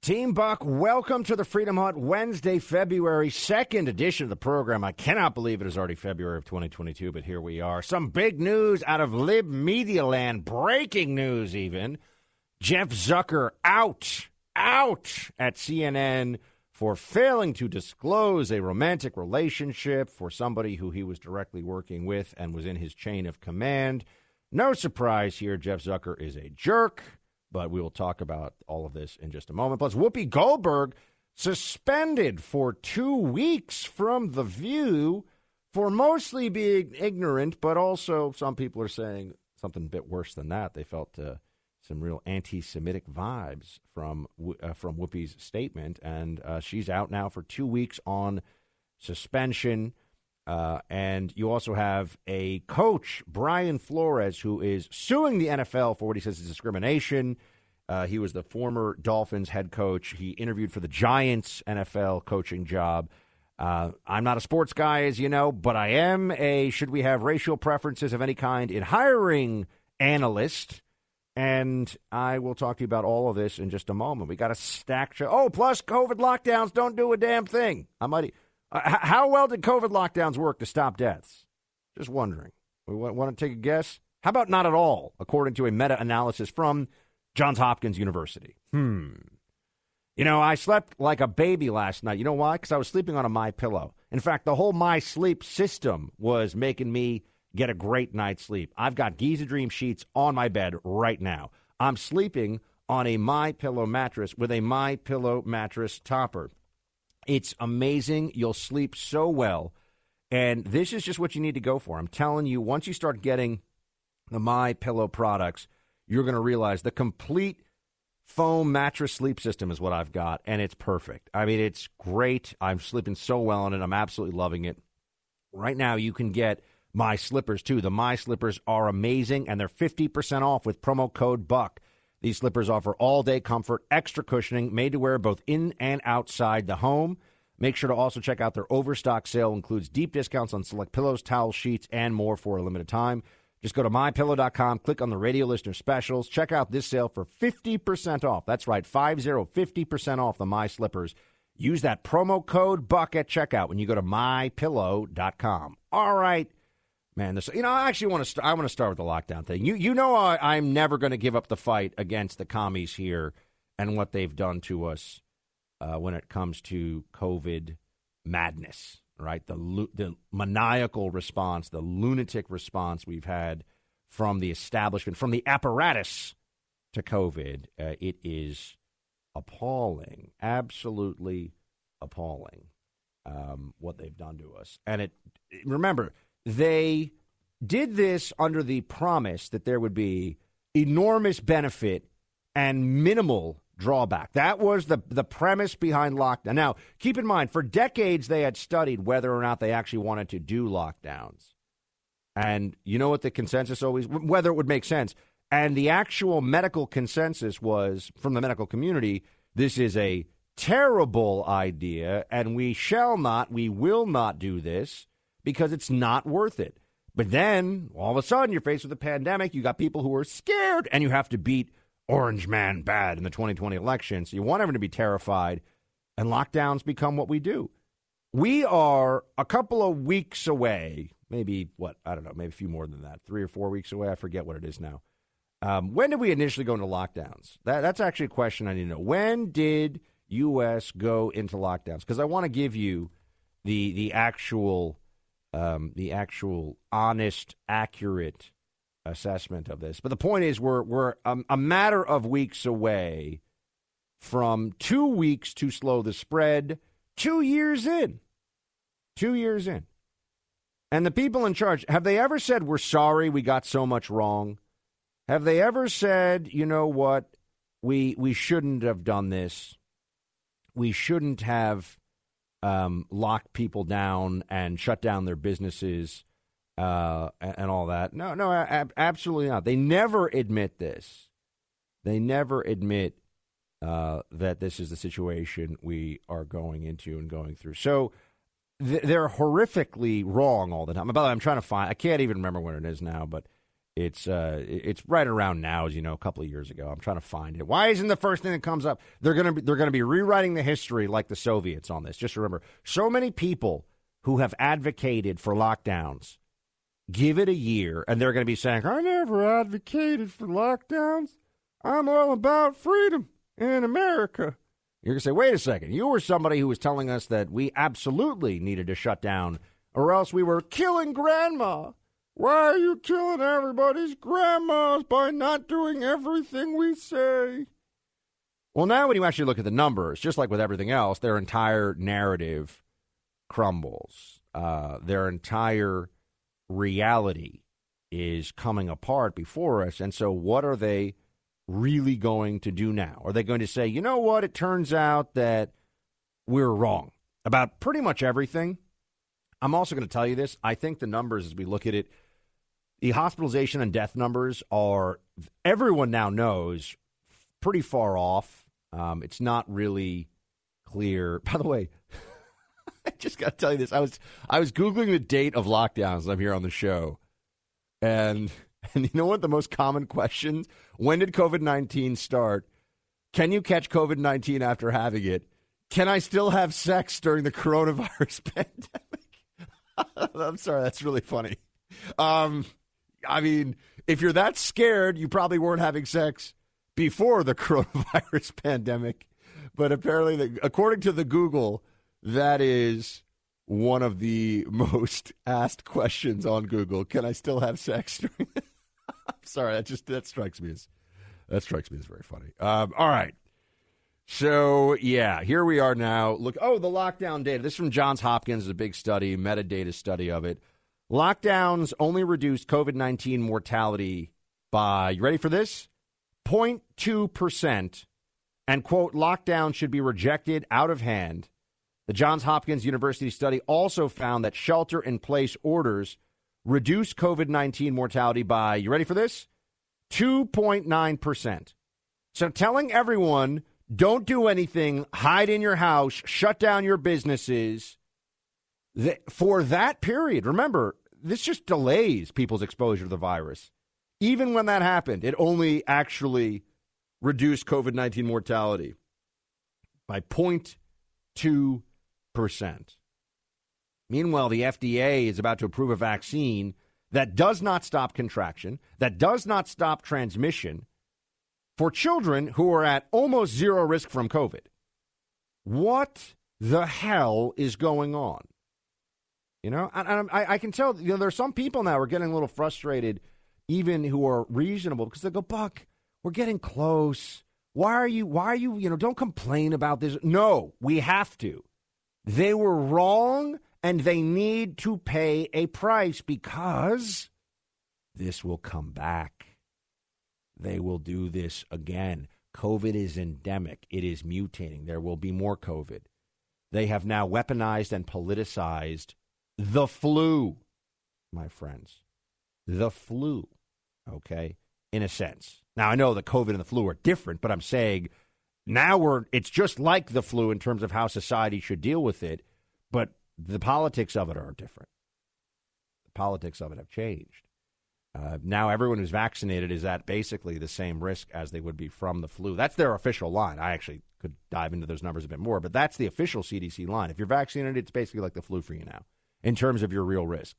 Team Buck, welcome to the Freedom Hunt Wednesday, February 2nd edition of the program. I cannot believe it is already February of 2022, but here we are. Some big news out of Lib Media Land, breaking news even. Jeff Zucker out, out at CNN for failing to disclose a romantic relationship for somebody who he was directly working with and was in his chain of command. No surprise here, Jeff Zucker is a jerk. But we will talk about all of this in just a moment. Plus, Whoopi Goldberg suspended for two weeks from The View for mostly being ignorant, but also some people are saying something a bit worse than that. They felt uh, some real anti-Semitic vibes from uh, from Whoopi's statement, and uh, she's out now for two weeks on suspension. Uh, and you also have a coach, Brian Flores, who is suing the NFL for what he says is discrimination. Uh, he was the former Dolphins head coach. He interviewed for the Giants NFL coaching job. Uh, I'm not a sports guy, as you know, but I am a should we have racial preferences of any kind in hiring analyst. And I will talk to you about all of this in just a moment. We got a stack show. Oh, plus COVID lockdowns don't do a damn thing. I might. Uh, how well did COVID lockdowns work to stop deaths? Just wondering. We want, to take a guess? How about not at all, according to a meta analysis from Johns Hopkins University? Hmm. You know, I slept like a baby last night. You know why? Because I was sleeping on a My Pillow. In fact, the whole My Sleep system was making me get a great night's sleep. I've got Giza Dream sheets on my bed right now. I'm sleeping on a My Pillow mattress with a My Pillow mattress topper. It's amazing. You'll sleep so well. And this is just what you need to go for. I'm telling you, once you start getting the My Pillow products, you're going to realize the complete foam mattress sleep system is what I've got, and it's perfect. I mean, it's great. I'm sleeping so well on it. I'm absolutely loving it. Right now, you can get my slippers too. The My Slippers are amazing, and they're 50% off with promo code BUCK. These slippers offer all day comfort, extra cushioning, made to wear both in and outside the home. Make sure to also check out their overstock sale. Includes deep discounts on select pillows, towels, sheets, and more for a limited time. Just go to mypillow.com, click on the radio listener specials. Check out this sale for 50% off. That's right, 50, 50% off the My Slippers. Use that promo code BUCK at checkout when you go to mypillow.com. All right. Man, this you know I actually want to st- I want to start with the lockdown thing. You you know I, I'm never going to give up the fight against the commies here and what they've done to us uh, when it comes to COVID madness. Right, the the maniacal response, the lunatic response we've had from the establishment, from the apparatus to COVID. Uh, it is appalling, absolutely appalling um, what they've done to us. And it remember they did this under the promise that there would be enormous benefit and minimal drawback. That was the the premise behind lockdown. Now, keep in mind, for decades they had studied whether or not they actually wanted to do lockdowns. And you know what the consensus always whether it would make sense. And the actual medical consensus was from the medical community, this is a terrible idea and we shall not, we will not do this because it's not worth it. But then all of a sudden you're faced with a pandemic. You got people who are scared, and you have to beat Orange Man bad in the 2020 election. So you want everyone to be terrified, and lockdowns become what we do. We are a couple of weeks away, maybe what I don't know, maybe a few more than that, three or four weeks away. I forget what it is now. Um, when did we initially go into lockdowns? That, that's actually a question I need to know. When did U.S. go into lockdowns? Because I want to give you the the actual um, the actual honest, accurate assessment of this. But the point is, we're we're a, a matter of weeks away from two weeks to slow the spread. Two years in, two years in, and the people in charge have they ever said we're sorry we got so much wrong? Have they ever said, you know what, we we shouldn't have done this. We shouldn't have um, lock people down and shut down their businesses uh, and, all that. No, no, ab- absolutely not. They never admit this. They never admit uh, that this is the situation we are going into and going through. So th- they're horrifically wrong all the time. By the way, I'm trying to find. I can't even remember when it is now, but It's uh, it's right around now, as you know, a couple of years ago. I'm trying to find it. Why isn't the first thing that comes up? They're gonna be, they're gonna be rewriting the history like the Soviets on this. Just remember, so many people who have advocated for lockdowns, give it a year, and they're to be saying, "I never advocated for lockdowns. I'm all about freedom in America." You're to say, "Wait a second, you were somebody who was telling us that we absolutely needed to shut down, or else we were killing grandma." Why are you killing everybody's grandmas by not doing everything we say? Well, now when you actually look at the numbers, just like with everything else, their entire narrative crumbles. Uh, their entire reality is coming apart before us. And so, what are they really going to do now? Are they going to say, you know what? It turns out that we're wrong about pretty much everything. I'm also going to tell you this. I think the numbers, as we look at it, the hospitalization and death numbers are, everyone now knows, pretty far off. Um, it's not really clear. By the way, I just got to tell you this. I was I was googling the date of lockdowns. I'm here on the show, and and you know what? The most common questions: When did COVID nineteen start? Can you catch COVID nineteen after having it? Can I still have sex during the coronavirus pandemic? I'm sorry, that's really funny. Um, I mean, if you're that scared, you probably weren't having sex before the coronavirus pandemic. But apparently, the, according to the Google, that is one of the most asked questions on Google. Can I still have sex sorry, that just that strikes me as that strikes me as very funny. Um, all right. So yeah, here we are now. Look, oh, the lockdown data. This is from Johns Hopkins, a big study, metadata study of it. Lockdowns only reduced COVID 19 mortality by, you ready for this? 0.2%. And, quote, lockdown should be rejected out of hand. The Johns Hopkins University study also found that shelter in place orders reduce COVID 19 mortality by, you ready for this? 2.9%. So telling everyone, don't do anything, hide in your house, shut down your businesses, for that period, remember, this just delays people's exposure to the virus. Even when that happened, it only actually reduced COVID 19 mortality by 0.2%. Meanwhile, the FDA is about to approve a vaccine that does not stop contraction, that does not stop transmission for children who are at almost zero risk from COVID. What the hell is going on? You know, and, I, I can tell. You know, there are some people now who are getting a little frustrated, even who are reasonable, because they go, "Buck, we're getting close. Why are you? Why are you? You know, don't complain about this. No, we have to. They were wrong, and they need to pay a price because this will come back. They will do this again. COVID is endemic. It is mutating. There will be more COVID. They have now weaponized and politicized the flu, my friends. The flu, okay, in a sense. Now, I know that COVID and the flu are different, but I'm saying now we're, it's just like the flu in terms of how society should deal with it, but the politics of it are different. The politics of it have changed. Uh, now everyone who's vaccinated is at basically the same risk as they would be from the flu. That's their official line. I actually could dive into those numbers a bit more, but that's the official CDC line. If you're vaccinated, it's basically like the flu for you now in terms of your real risk.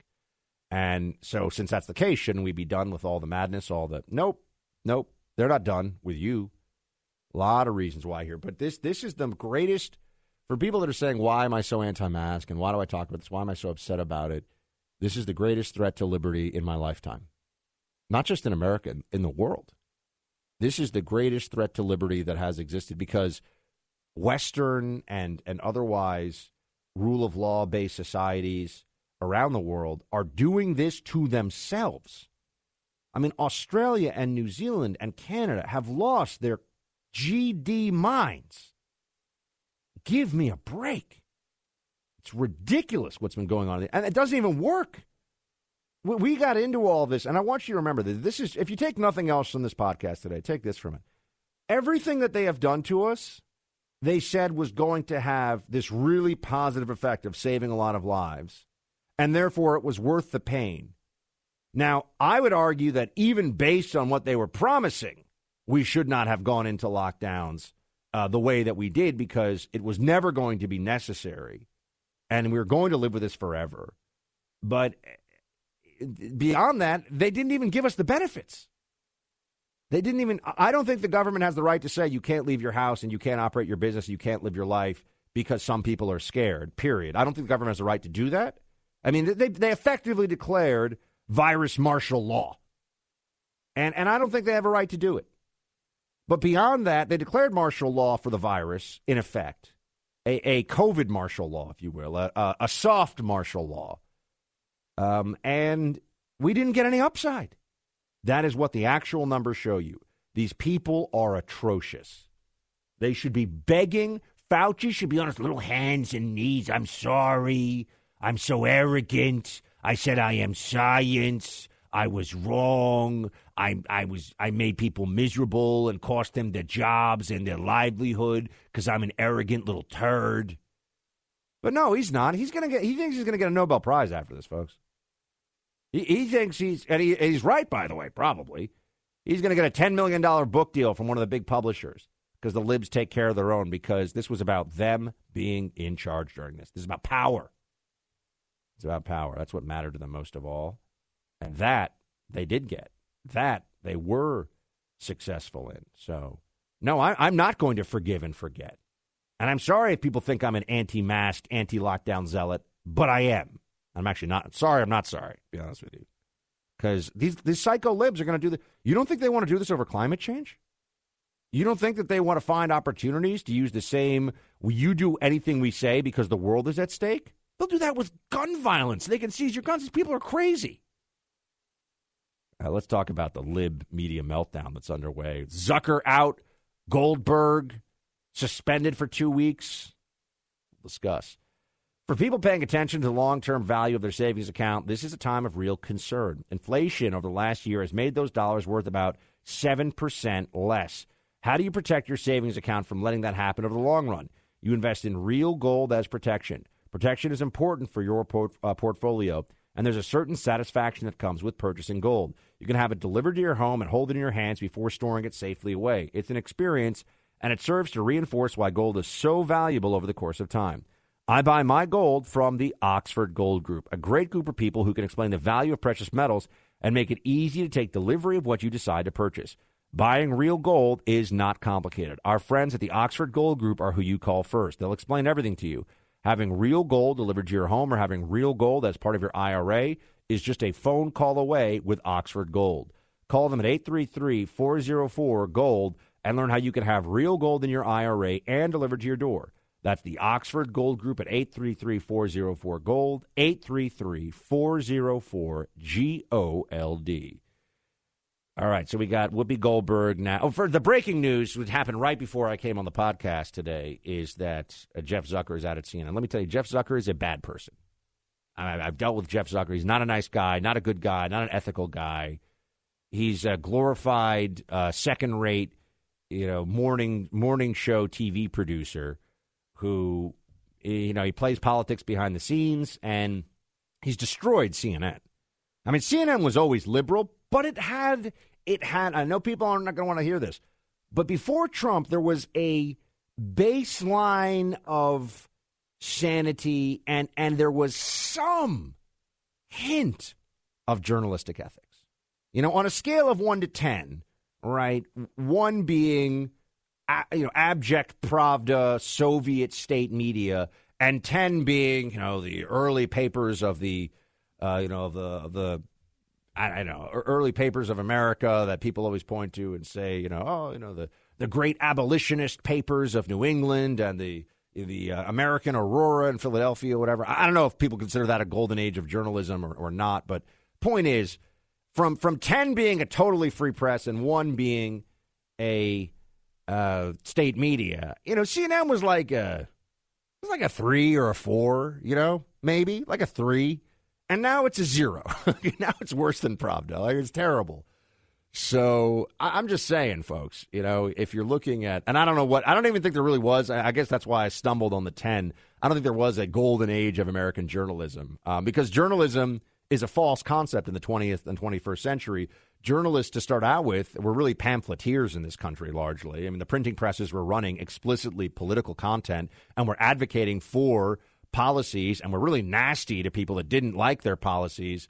And so, since that's the case, shouldn't we be done with all the madness, all the nope, nope, they're not done with you. A lot of reasons why here, but this this is the greatest for people that are saying, "Why am I so anti-mask?" and "Why do I talk about this? Why am I so upset about it?" This is the greatest threat to liberty in my lifetime, not just in America, in the world. This is the greatest threat to liberty that has existed because Western and and otherwise rule of law based societies around the world are doing this to themselves. I mean, Australia and New Zealand and Canada have lost their GD minds. Give me a break. It's ridiculous what's been going on. And it doesn't even work. We got into all this, and I want you to remember that this is, if you take nothing else from this podcast today, take this from it. Everything that they have done to us they said was going to have this really positive effect of saving a lot of lives, and therefore it was worth the pain. Now, I would argue that even based on what they were promising, we should not have gone into lockdowns uh, the way that we did because it was never going to be necessary. And we were going to live with this forever. But eh, beyond that, they didn't even give us the benefits. They didn't even, I don't think the government has the right to say you can't leave your house and you can't operate your business, you can't live your life because some people are scared, period. I don't think the government has the right to do that. I mean, they, they effectively declared virus martial law. And, and I don't think they have a right to do it. But beyond that, they declared martial law for the virus, in effect, a, a COVID martial law, if you will, a, a, a soft martial law. Um, and we didn't get any upside. That is what the actual numbers show you. These people are atrocious. They should be begging. Fauci should be on his little hands and knees. I'm sorry. I'm so arrogant. I said I am science. I was wrong. I, I was I made people miserable and cost them their jobs and their livelihood because I'm an arrogant little turd. But no, he's not. He's gonna get. He thinks he's gonna get a Nobel Prize after this, folks. He, he thinks he's and he, he's right, by the way. Probably he's gonna get a ten million dollar book deal from one of the big publishers because the libs take care of their own. Because this was about them being in charge during this. This is about power. It's about power. That's what mattered to them most of all. And that they did get. That they were successful in. So, no, I, I'm not going to forgive and forget. And I'm sorry if people think I'm an anti mask, anti lockdown zealot, but I am. I'm actually not. Sorry, I'm not sorry, to be honest with you. Because these, these psycho libs are going to do this. You don't think they want to do this over climate change? You don't think that they want to find opportunities to use the same, you do anything we say because the world is at stake? They'll do that with gun violence. They can seize your guns. These people are crazy. Uh, let's talk about the lib media meltdown that's underway. Zucker out, Goldberg suspended for two weeks. Discuss. For people paying attention to the long term value of their savings account, this is a time of real concern. Inflation over the last year has made those dollars worth about 7% less. How do you protect your savings account from letting that happen over the long run? You invest in real gold as protection. Protection is important for your port- uh, portfolio, and there's a certain satisfaction that comes with purchasing gold. You can have it delivered to your home and hold it in your hands before storing it safely away. It's an experience, and it serves to reinforce why gold is so valuable over the course of time. I buy my gold from the Oxford Gold Group, a great group of people who can explain the value of precious metals and make it easy to take delivery of what you decide to purchase. Buying real gold is not complicated. Our friends at the Oxford Gold Group are who you call first. They'll explain everything to you. Having real gold delivered to your home or having real gold as part of your IRA is just a phone call away with Oxford Gold. Call them at 833 404 Gold and learn how you can have real gold in your IRA and delivered to your door. That's the Oxford Gold Group at 833 404 Gold, 833 404 G O L D. All right, so we got Whoopi Goldberg now. Oh, for the breaking news, which happened right before I came on the podcast today, is that uh, Jeff Zucker is out at CNN. Let me tell you, Jeff Zucker is a bad person. I, have dealt with Jeff Zucker. He's not a nice guy, not a good guy, not an ethical guy. He's a glorified, uh, second-rate, you know, morning morning show TV producer who, you know, he plays politics behind the scenes, and he's destroyed CNN. I mean, CNN was always liberal, but it had it had, I know people are not going to want to hear this, but before Trump, there was a baseline of sanity and, and there was some hint of journalistic ethics. You know, on a scale of one to 10, right? One being, you know, abject Pravda, Soviet state media, and 10 being, you know, the early papers of the, uh, you know, the, the I, I know early papers of America that people always point to and say, you know, oh, you know the the great abolitionist papers of New England and the the uh, American Aurora in Philadelphia, whatever. I don't know if people consider that a golden age of journalism or, or not, but point is, from from ten being a totally free press and one being a uh, state media, you know, CNN was like a was like a three or a four, you know, maybe like a three and now it's a zero. now it's worse than Pravda. Like, it's terrible. So I, am just saying, folks. You know, if you're looking at, and I don't know what, I don't even think there really was. I, guess that's why I stumbled on the ten. I don't think there was a golden age of American journalism um, because journalism is a false concept in the 20th and 21st century. Journalists, to start out with, were really pamphleteers in this country largely. I mean, the printing presses were running explicitly political content and were advocating for policies and were really nasty to people that didn't like their policies.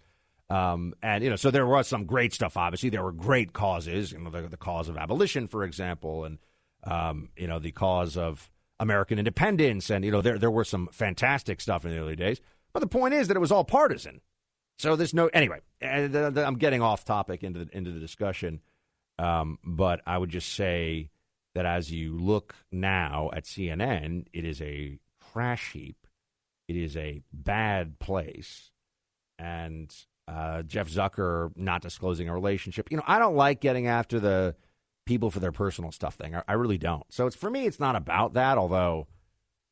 Um, and, you know, so there was some great stuff, obviously. There were great causes, you know, the, the cause of abolition, for example, and, um, you know, the cause of American independence. And, you know, there, there were some fantastic stuff in the early days. But the point is that it was all partisan. So there's no anyway. I'm getting off topic into the, into the discussion, um, but I would just say that as you look now at CNN, it is a crash heap. It is a bad place, and uh, Jeff Zucker not disclosing a relationship. You know, I don't like getting after the people for their personal stuff thing. I, I really don't. So it's for me, it's not about that. Although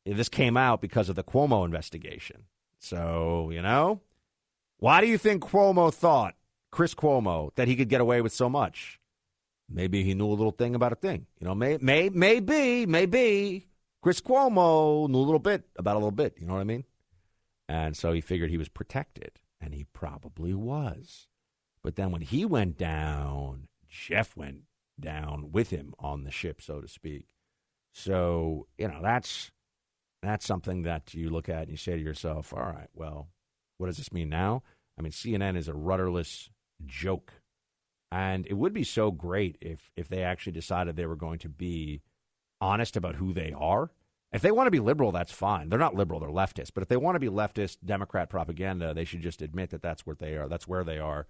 this came out because of the Cuomo investigation. So you know, why do you think Cuomo thought, Chris Cuomo, that he could get away with so much? Maybe he knew a little thing about a thing. You know, may, may, maybe, maybe Chris Cuomo knew a little bit about a little bit. You know what I mean? And so he figured he was protected, and he probably was. But then when he went down, Jeff went down with him on the ship, so to speak. So, you know, that's that's something that you look at and you say to yourself, all right, well, what does this mean now? I mean, CNN is a rudderless joke. And it would be so great if if they actually decided they were going to be honest about who they are. If they want to be liberal, that's fine. They're not liberal; they're leftist. But if they want to be leftist Democrat propaganda, they should just admit that that's what they are. That's where they are.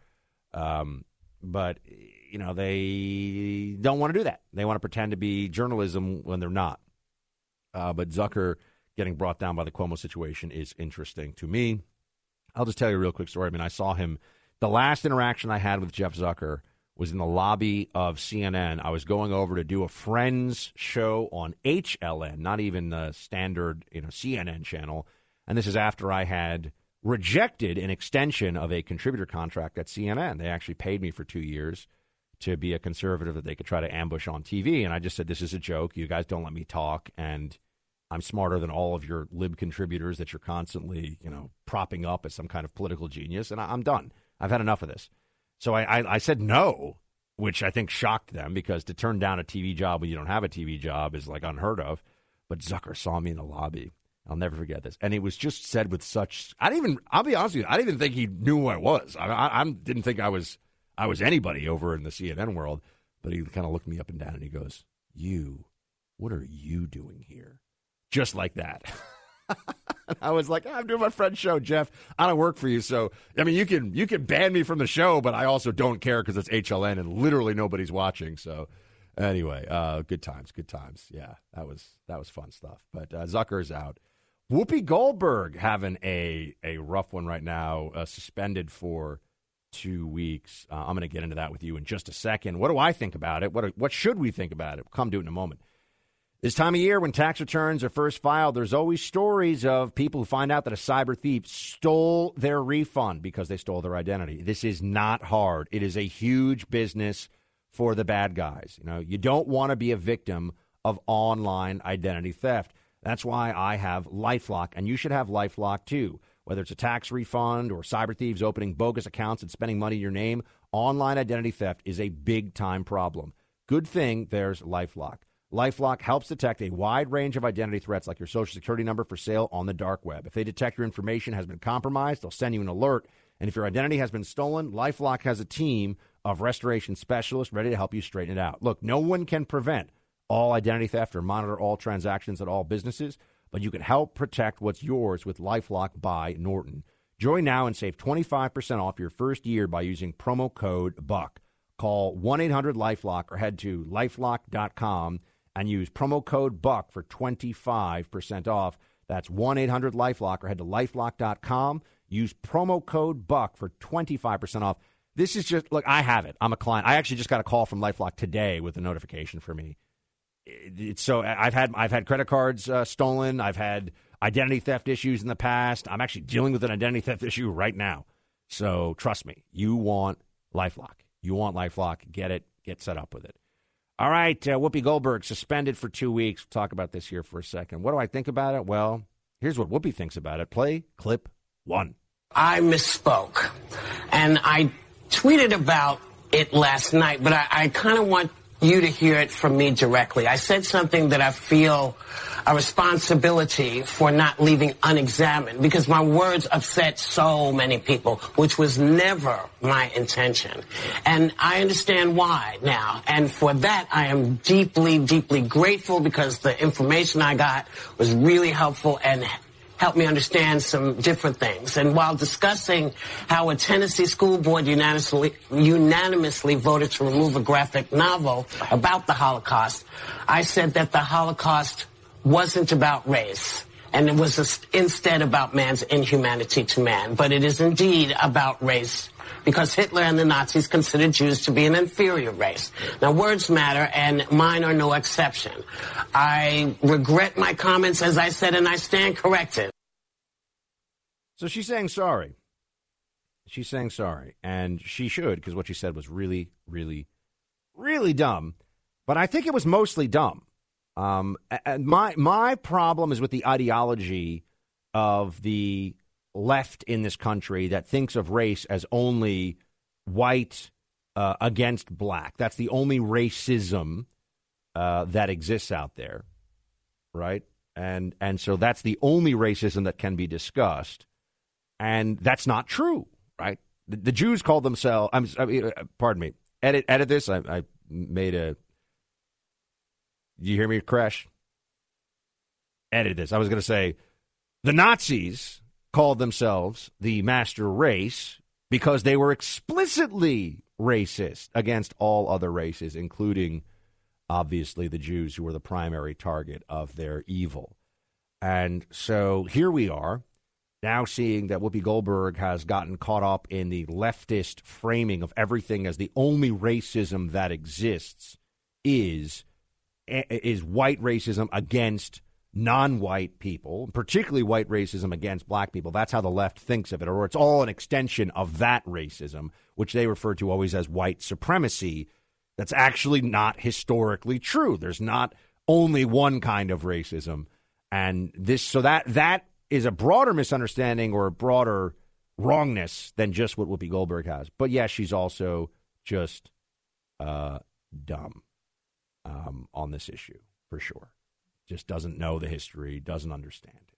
Um, but you know, they don't want to do that. They want to pretend to be journalism when they're not. Uh, but Zucker getting brought down by the Cuomo situation is interesting to me. I'll just tell you a real quick story. I mean, I saw him. The last interaction I had with Jeff Zucker was in the lobby of CNN. I was going over to do a Friends show on HLN, not even the standard, you know, CNN channel. And this is after I had rejected an extension of a contributor contract at CNN. They actually paid me for two years to be a conservative that they could try to ambush on TV. And I just said, this is a joke. You guys don't let me talk. And I'm smarter than all of your lib contributors that you're constantly, you know, propping up as some kind of political genius, and I, am done. I've had enough of this. So I, I, I, said no, which I think shocked them because to turn down a TV job when you don't have a TV job is like unheard of. But Zucker saw me in the lobby. I'll never forget this, and it was just said with such. I didn't even. I'll be honest with you. I didn't even think he knew who I was. I, I, I didn't think I was. I was anybody over in the CNN world. But he kind of looked me up and down, and he goes, "You, what are you doing here?" Just like that. I was like, I'm doing my friend's show, Jeff. I don't work for you, so I mean, you can you can ban me from the show, but I also don't care because it's HLN and literally nobody's watching. So anyway, uh, good times, good times. Yeah, that was that was fun stuff. But uh, Zucker's out. Whoopi Goldberg having a a rough one right now, uh, suspended for two weeks. Uh, I'm going to get into that with you in just a second. What do I think about it? What what should we think about it? Come to it in a moment. This time of year, when tax returns are first filed, there's always stories of people who find out that a cyber thief stole their refund because they stole their identity. This is not hard. It is a huge business for the bad guys. You know, you don't want to be a victim of online identity theft. That's why I have LifeLock, and you should have LifeLock too. Whether it's a tax refund or cyber thieves opening bogus accounts and spending money in your name, online identity theft is a big time problem. Good thing there's LifeLock. Lifelock helps detect a wide range of identity threats like your social security number for sale on the dark web. If they detect your information has been compromised, they'll send you an alert. And if your identity has been stolen, Lifelock has a team of restoration specialists ready to help you straighten it out. Look, no one can prevent all identity theft or monitor all transactions at all businesses, but you can help protect what's yours with Lifelock by Norton. Join now and save 25% off your first year by using promo code BUCK. Call 1 800 Lifelock or head to lifelock.com and use promo code BUCK for 25% off. That's 1 800 Lifelock or head to lifelock.com. Use promo code BUCK for 25% off. This is just, look, I have it. I'm a client. I actually just got a call from Lifelock today with a notification for me. It's so I've had I've had credit cards uh, stolen. I've had identity theft issues in the past. I'm actually dealing with an identity theft issue right now. So trust me, you want LifeLock. You want LifeLock. Get it. Get set up with it. All right, uh, Whoopi Goldberg suspended for two weeks. We'll talk about this here for a second. What do I think about it? Well, here's what Whoopi thinks about it. Play clip one. I misspoke. And I tweeted about it last night, but I, I kind of want you to hear it from me directly. I said something that I feel a responsibility for not leaving unexamined because my words upset so many people, which was never my intention. And I understand why now. And for that, I am deeply, deeply grateful because the information I got was really helpful and helped me understand some different things. And while discussing how a Tennessee school board unanimously, unanimously voted to remove a graphic novel about the Holocaust, I said that the Holocaust wasn't about race. And it was instead about man's inhumanity to man. But it is indeed about race because Hitler and the Nazis considered Jews to be an inferior race. Now, words matter, and mine are no exception. I regret my comments, as I said, and I stand corrected. So she's saying sorry. She's saying sorry, and she should, because what she said was really, really, really dumb. But I think it was mostly dumb. Um, and my my problem is with the ideology of the left in this country that thinks of race as only white uh, against black. That's the only racism uh, that exists out there, right? And and so that's the only racism that can be discussed, and that's not true, right? The, the Jews call themselves. I'm, I mean, uh, pardon me. Edit edit this. I, I made a. You hear me crash? Edit this. I was going to say the Nazis called themselves the master race because they were explicitly racist against all other races, including obviously the Jews, who were the primary target of their evil. And so here we are, now seeing that Whoopi Goldberg has gotten caught up in the leftist framing of everything as the only racism that exists is is white racism against non-white people, particularly white racism against black people. That's how the left thinks of it, or it's all an extension of that racism, which they refer to always as white supremacy. That's actually not historically true. There's not only one kind of racism, and this so that that is a broader misunderstanding or a broader wrongness than just what Whoopi Goldberg has. But yes, she's also just uh, dumb um, on this issue for sure just doesn't know the history, doesn't understand it.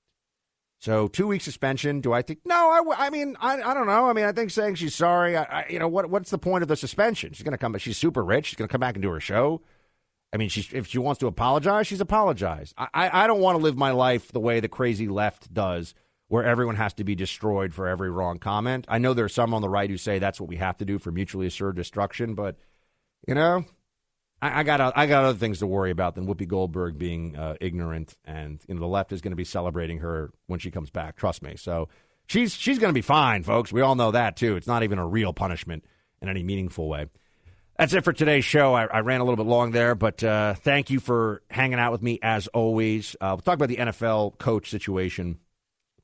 So two week suspension. Do I think? No, I, I mean, I, I don't know. I mean, I think saying she's sorry. I, I you know, what what's the point of the suspension? She's going to come. Back she's super rich. She's going to come back and do her show. I mean, she's if she wants to apologize, she's apologized. I, I, I don't want to live my life the way the crazy left does, where everyone has to be destroyed for every wrong comment. I know there are some on the right who say that's what we have to do for mutually assured destruction, but you know, I, I, got I got other things to worry about than Whoopi Goldberg being uh, ignorant, and you know the left is going to be celebrating her when she comes back. Trust me. So she's she's going to be fine, folks. We all know that too. It's not even a real punishment in any meaningful way. That's it for today's show. I, I ran a little bit long there, but uh, thank you for hanging out with me as always. Uh, we'll talk about the NFL coach situation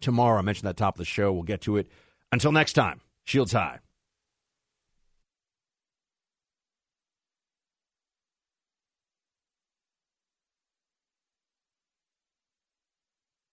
tomorrow. I mentioned that top of the show. We'll get to it. Until next time, Shields High.